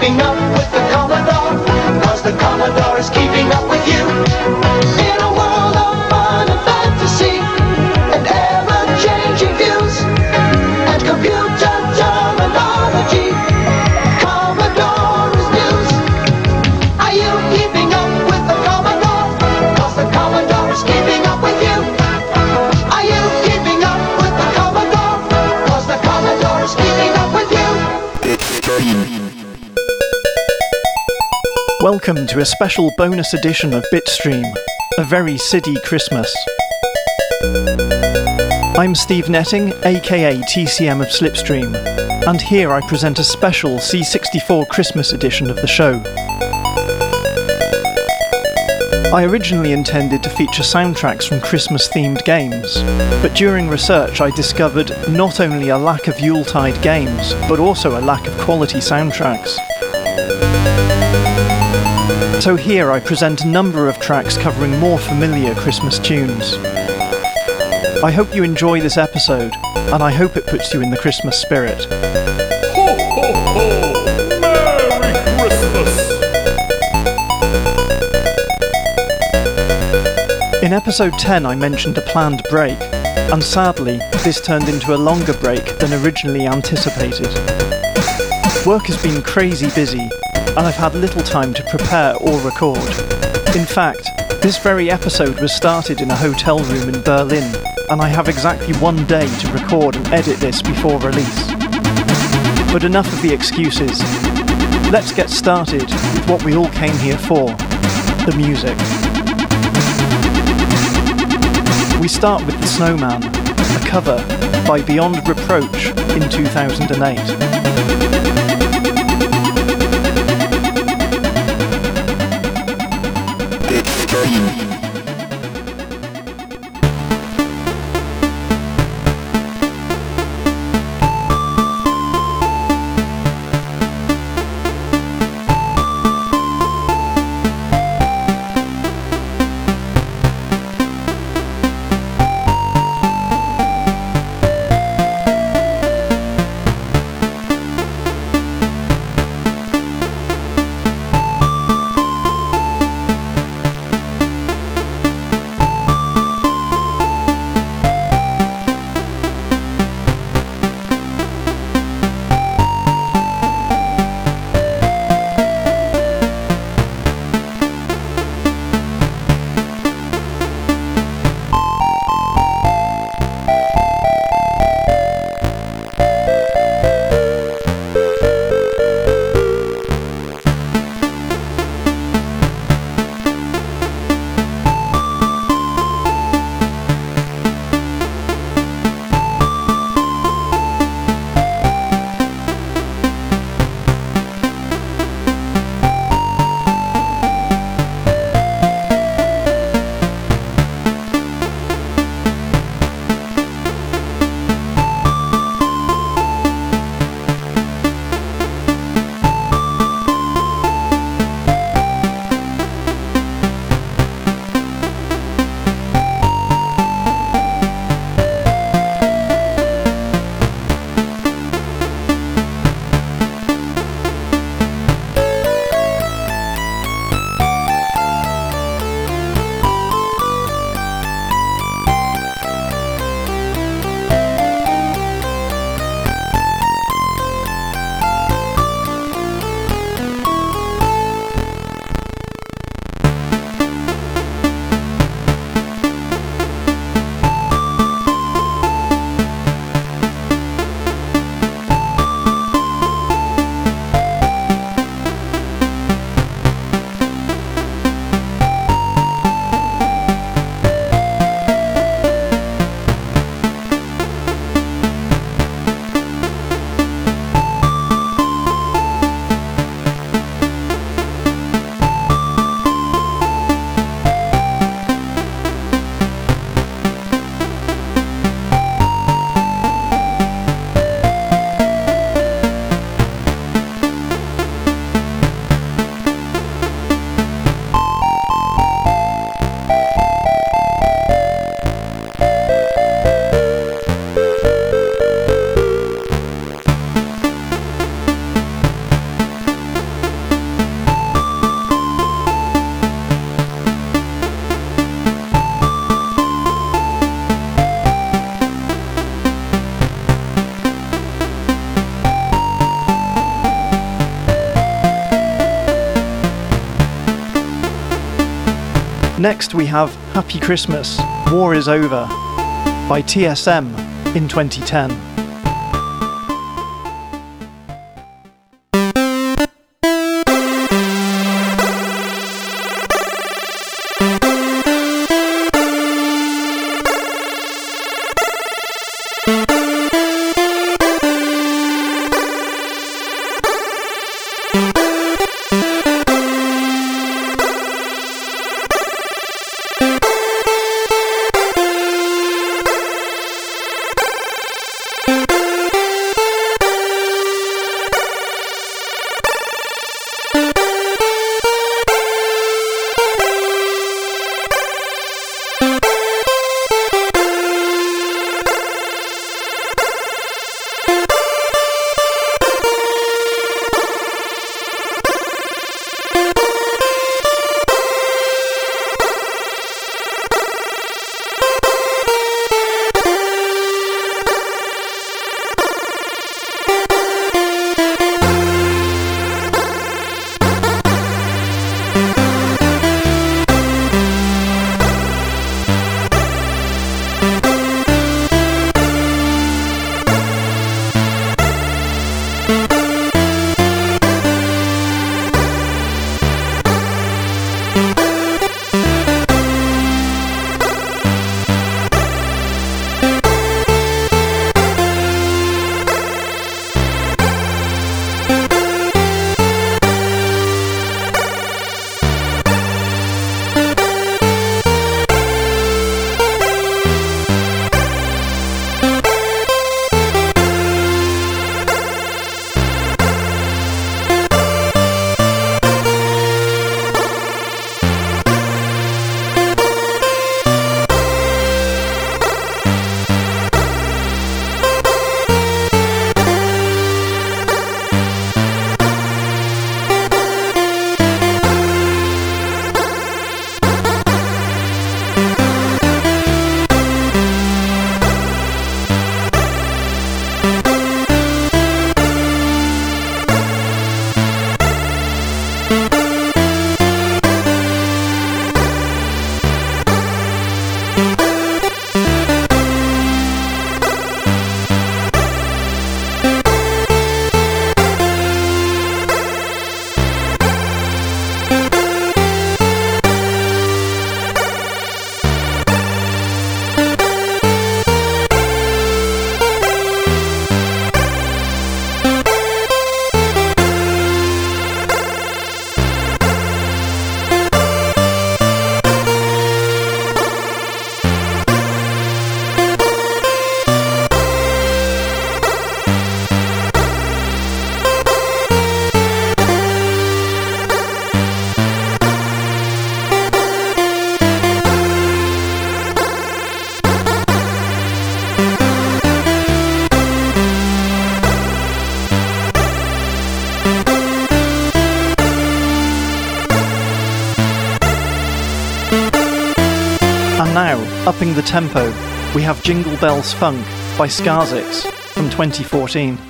keeping up with the Welcome to a special bonus edition of Bitstream, a very City Christmas. I'm Steve Netting, aka TCM of Slipstream, and here I present a special C64 Christmas edition of the show. I originally intended to feature soundtracks from Christmas themed games, but during research I discovered not only a lack of Yuletide games, but also a lack of quality soundtracks. So here I present a number of tracks covering more familiar Christmas tunes. I hope you enjoy this episode, and I hope it puts you in the Christmas spirit. Ho, ho, ho! Merry Christmas! In episode 10, I mentioned a planned break, and sadly, this turned into a longer break than originally anticipated. Work has been crazy busy, and I've had little time to prepare or record. In fact, this very episode was started in a hotel room in Berlin, and I have exactly one day to record and edit this before release. But enough of the excuses. Let's get started with what we all came here for the music. We start with The Snowman, a cover by Beyond Reproach in 2008. Volume. Next, we have Happy Christmas, War is Over by TSM in 2010. Tempo, we have Jingle Bells Funk by Skarsix from 2014.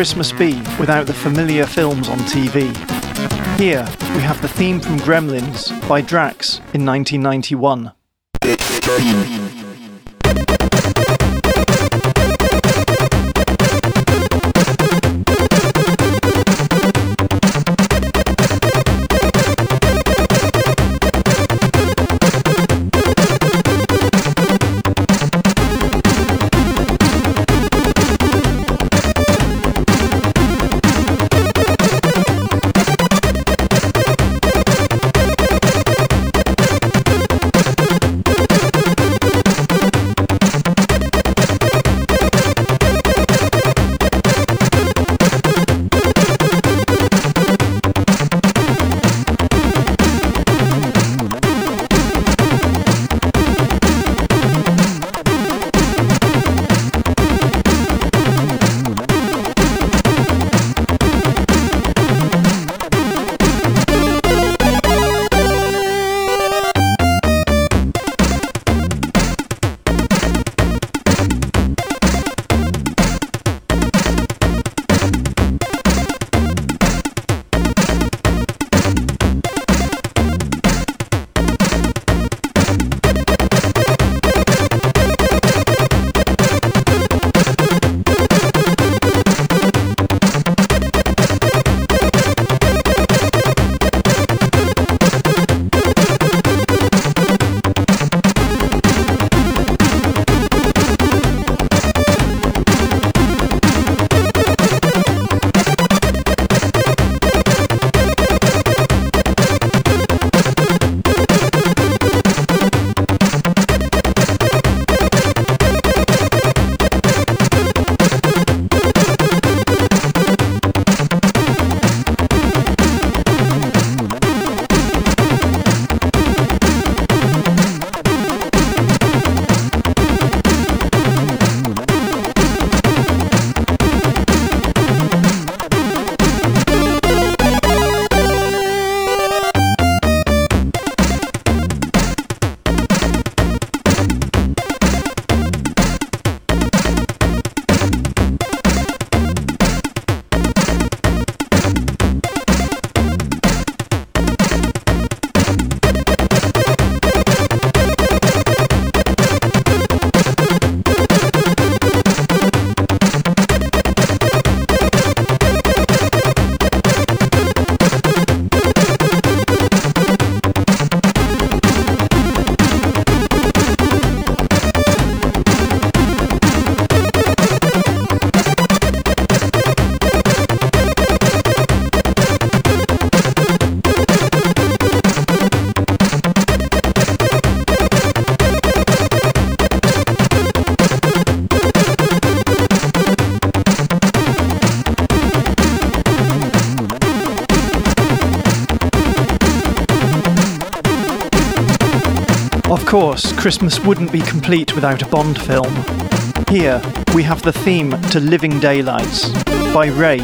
Christmas be without the familiar films on TV? Here, we have the theme from Gremlins by Drax in 1991. Of course, Christmas wouldn't be complete without a Bond film. Here, we have the theme to Living Daylights by Ray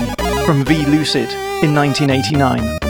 from V Lucid in 1989.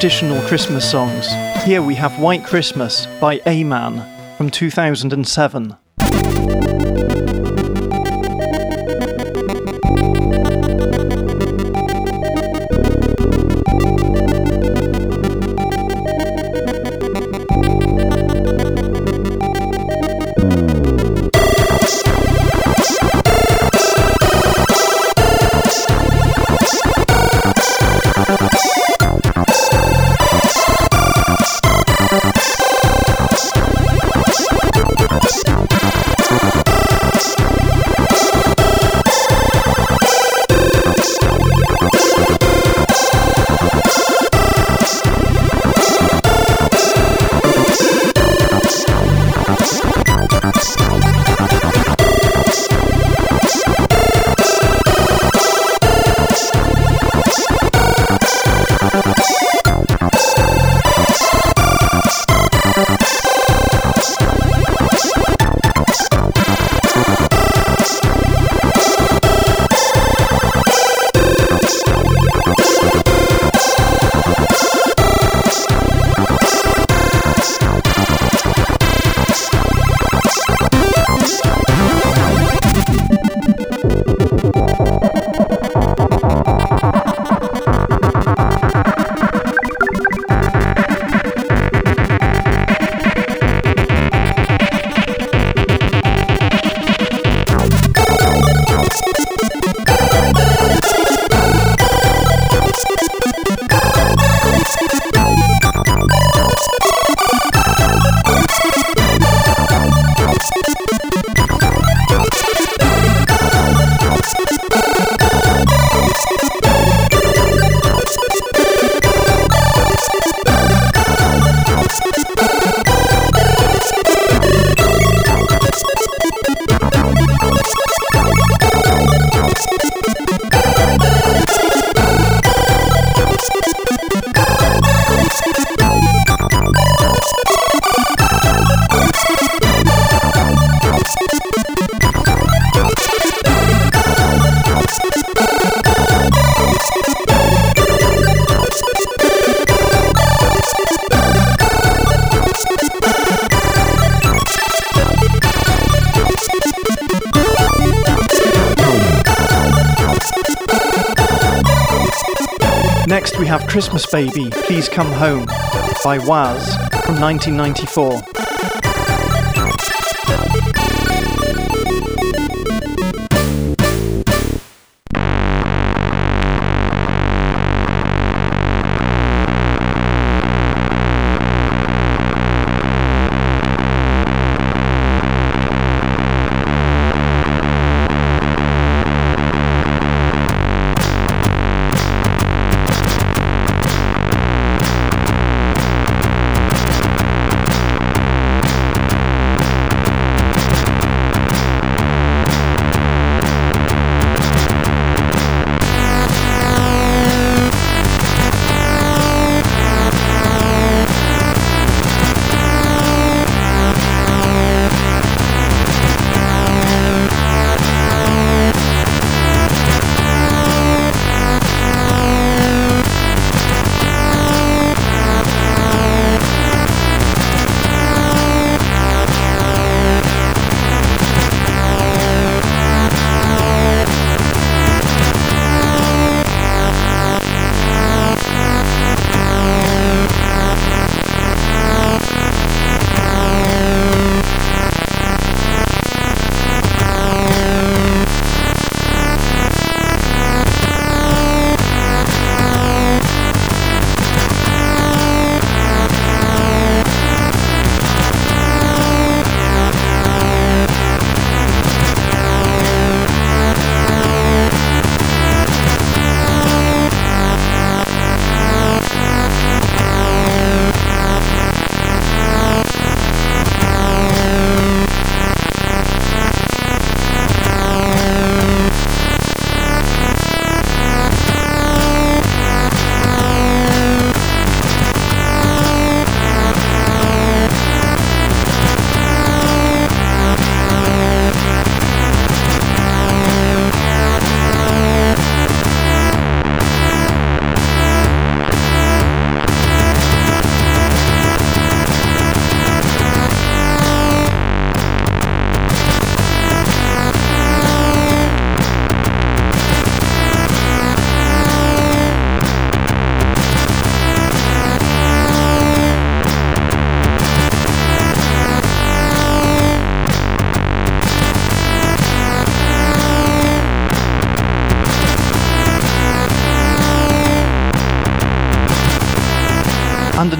Traditional Christmas songs. Here we have White Christmas by A Man from 2007. Next, we have Christmas Baby, Please Come Home by Waz from 1994.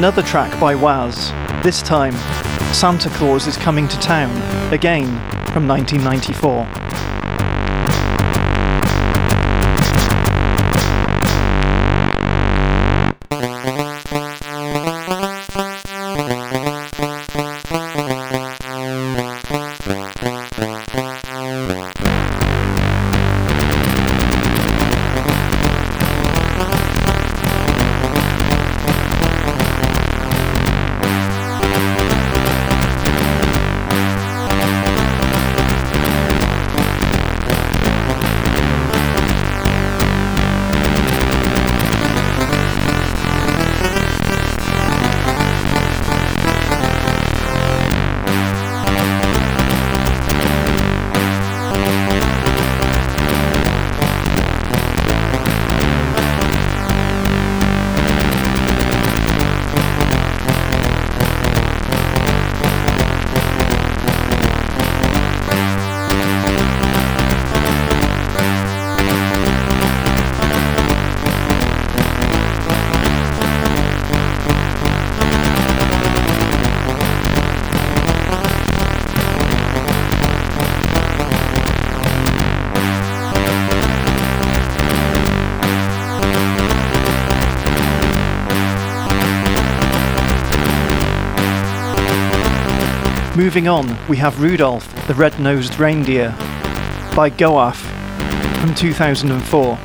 Another track by Waz, this time Santa Claus is Coming to Town, again from 1994. Moving on, we have Rudolph, the Red-Nosed Reindeer by Goaf from 2004.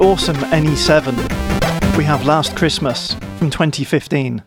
Awesome NE7, we have Last Christmas from 2015.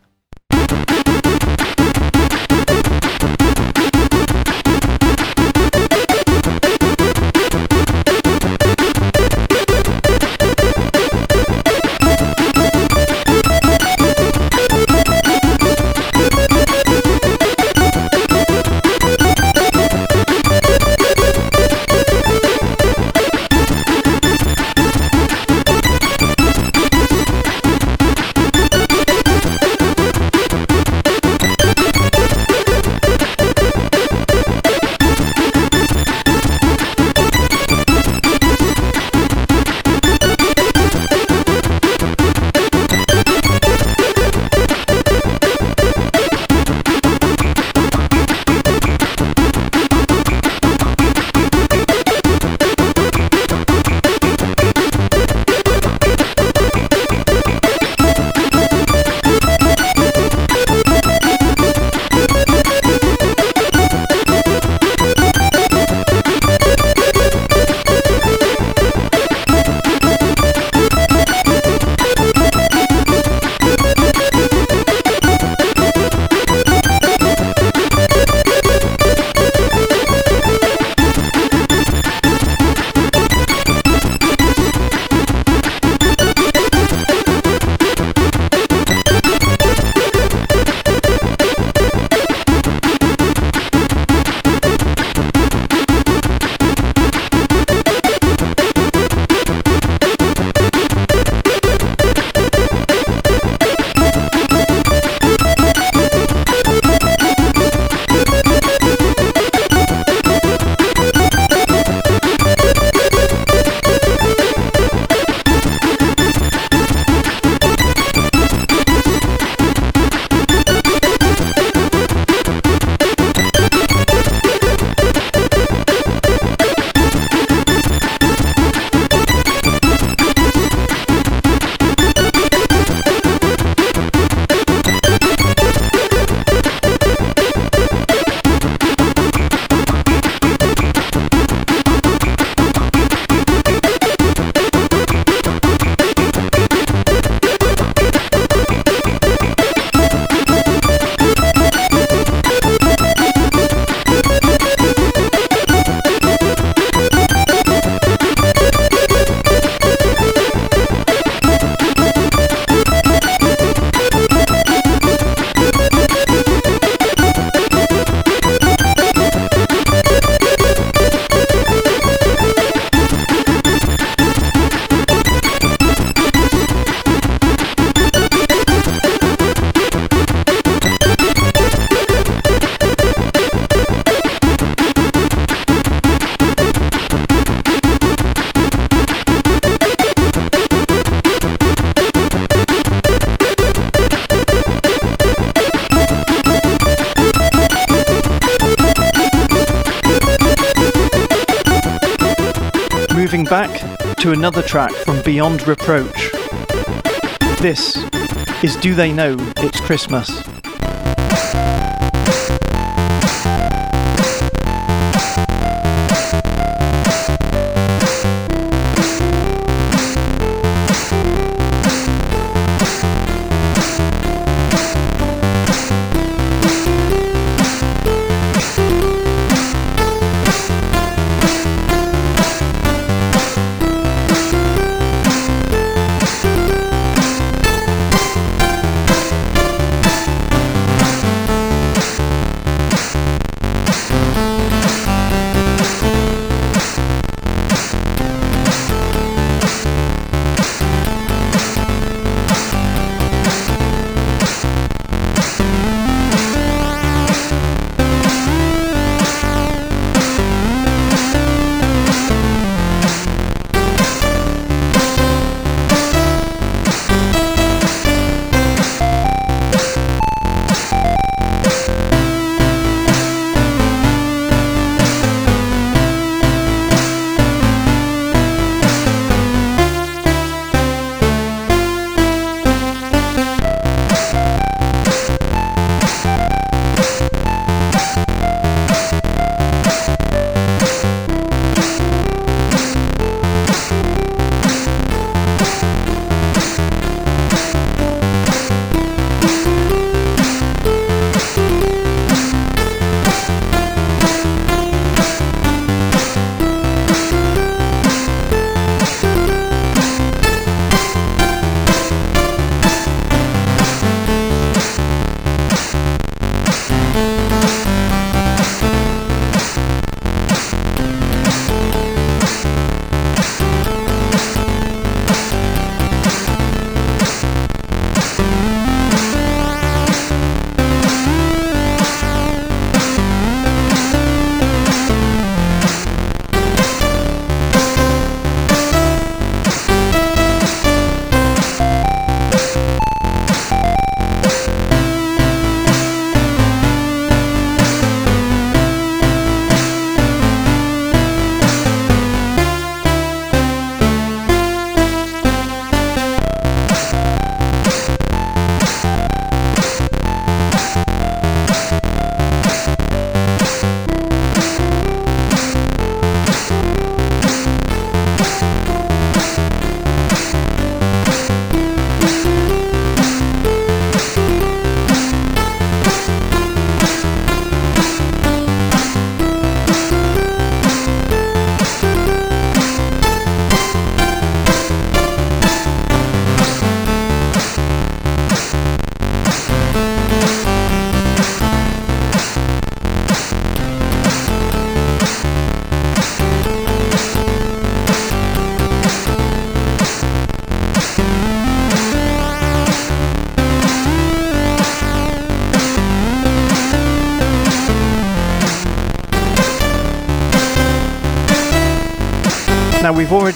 Track from Beyond Reproach. This is Do They Know It's Christmas?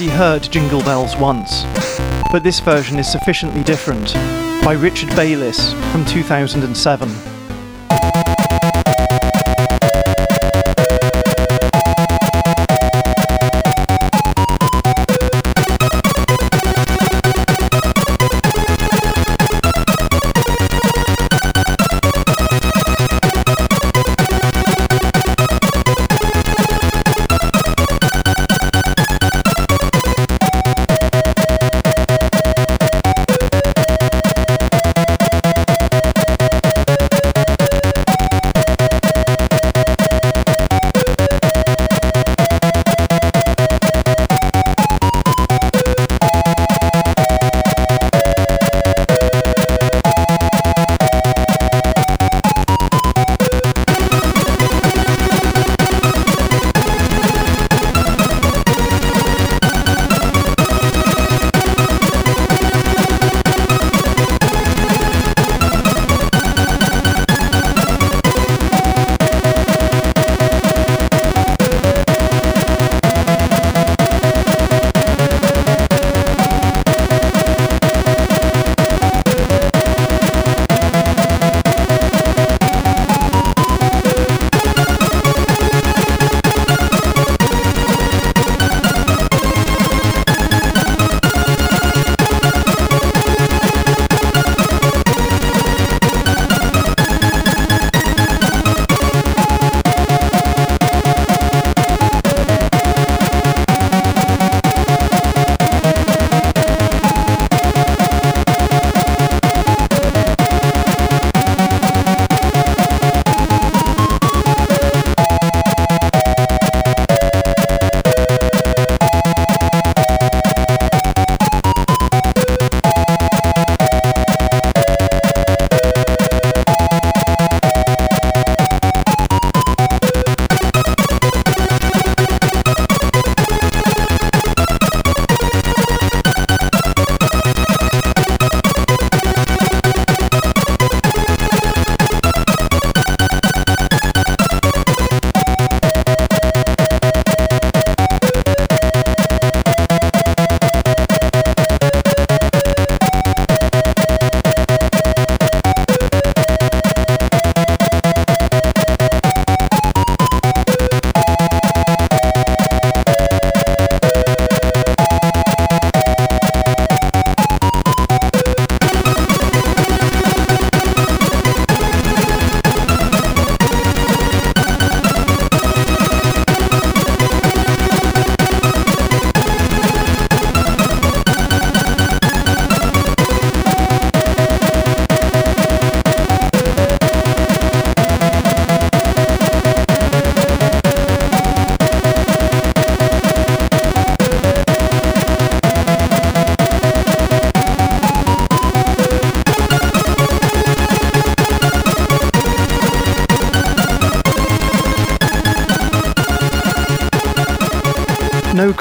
Already heard Jingle Bells once, but this version is sufficiently different by Richard Bayliss from 2007.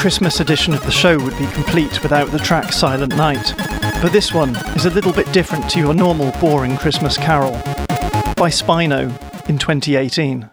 Christmas edition of the show would be complete without the track Silent Night, but this one is a little bit different to your normal boring Christmas carol by Spino in 2018.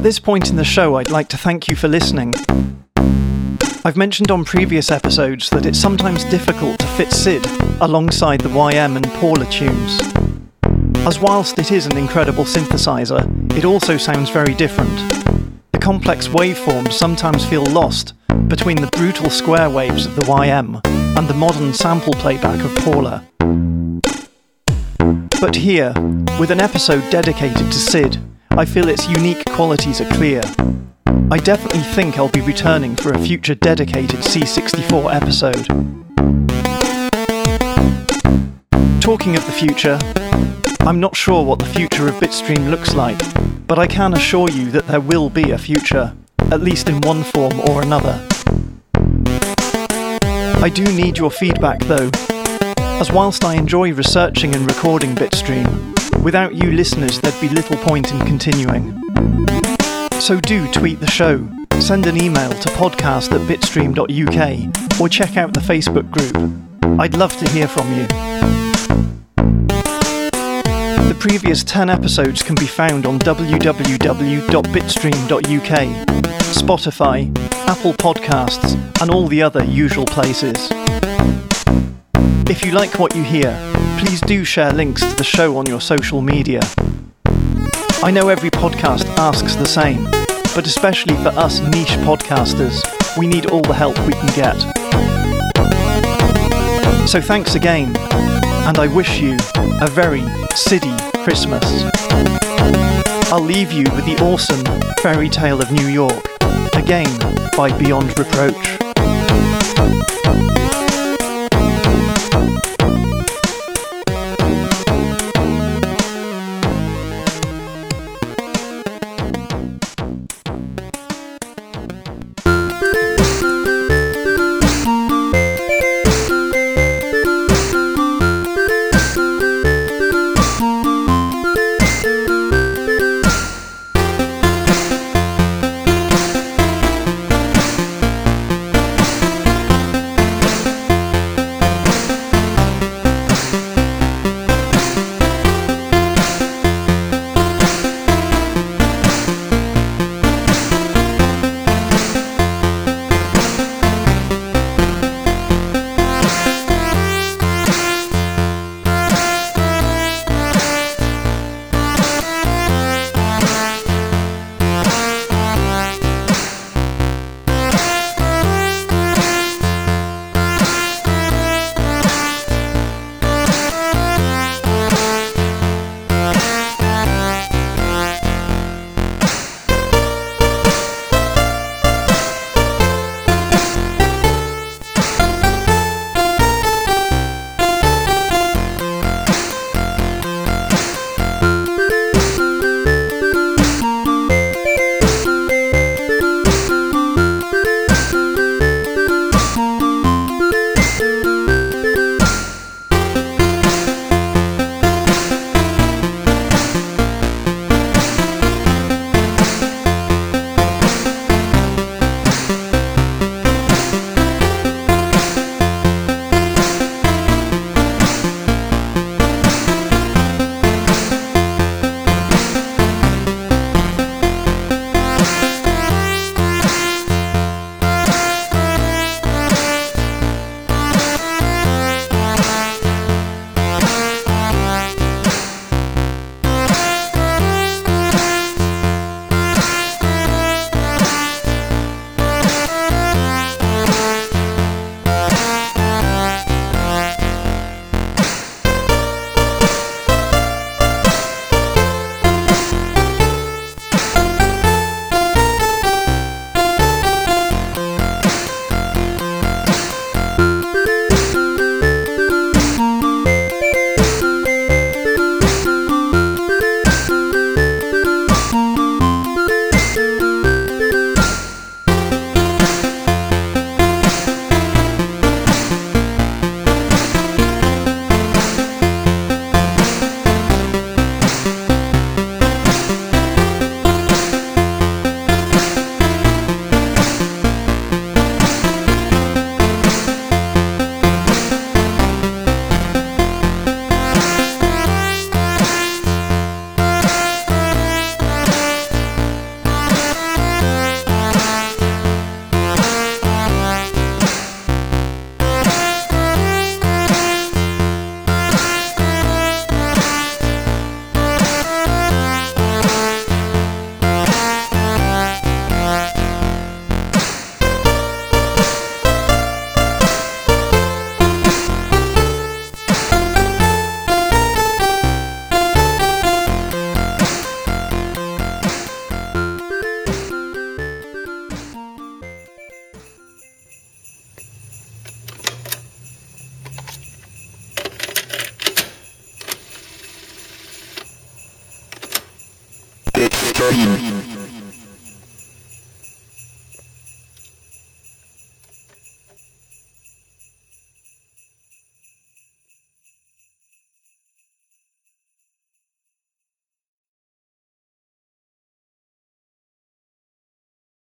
At this point in the show, I'd like to thank you for listening. I've mentioned on previous episodes that it's sometimes difficult to fit Sid alongside the YM and Paula tunes. As whilst it is an incredible synthesizer, it also sounds very different. The complex waveforms sometimes feel lost between the brutal square waves of the YM and the modern sample playback of Paula. But here, with an episode dedicated to Sid, I feel its unique qualities are clear. I definitely think I'll be returning for a future dedicated C64 episode. Talking of the future, I'm not sure what the future of Bitstream looks like, but I can assure you that there will be a future, at least in one form or another. I do need your feedback though, as whilst I enjoy researching and recording Bitstream, without you listeners there'd be little point in continuing. So do tweet the show, send an email to podcast at bitstream.uk, or check out the Facebook group. I'd love to hear from you. The previous 10 episodes can be found on www.bitstream.uk, Spotify, Apple Podcasts, and all the other usual places. If you like what you hear, please do share links to the show on your social media. I know every podcast asks the same, but especially for us niche podcasters, we need all the help we can get. So thanks again, and I wish you a very Siddy Christmas. I'll leave you with the awesome Fairy Tale of New York, again by Beyond Reproach.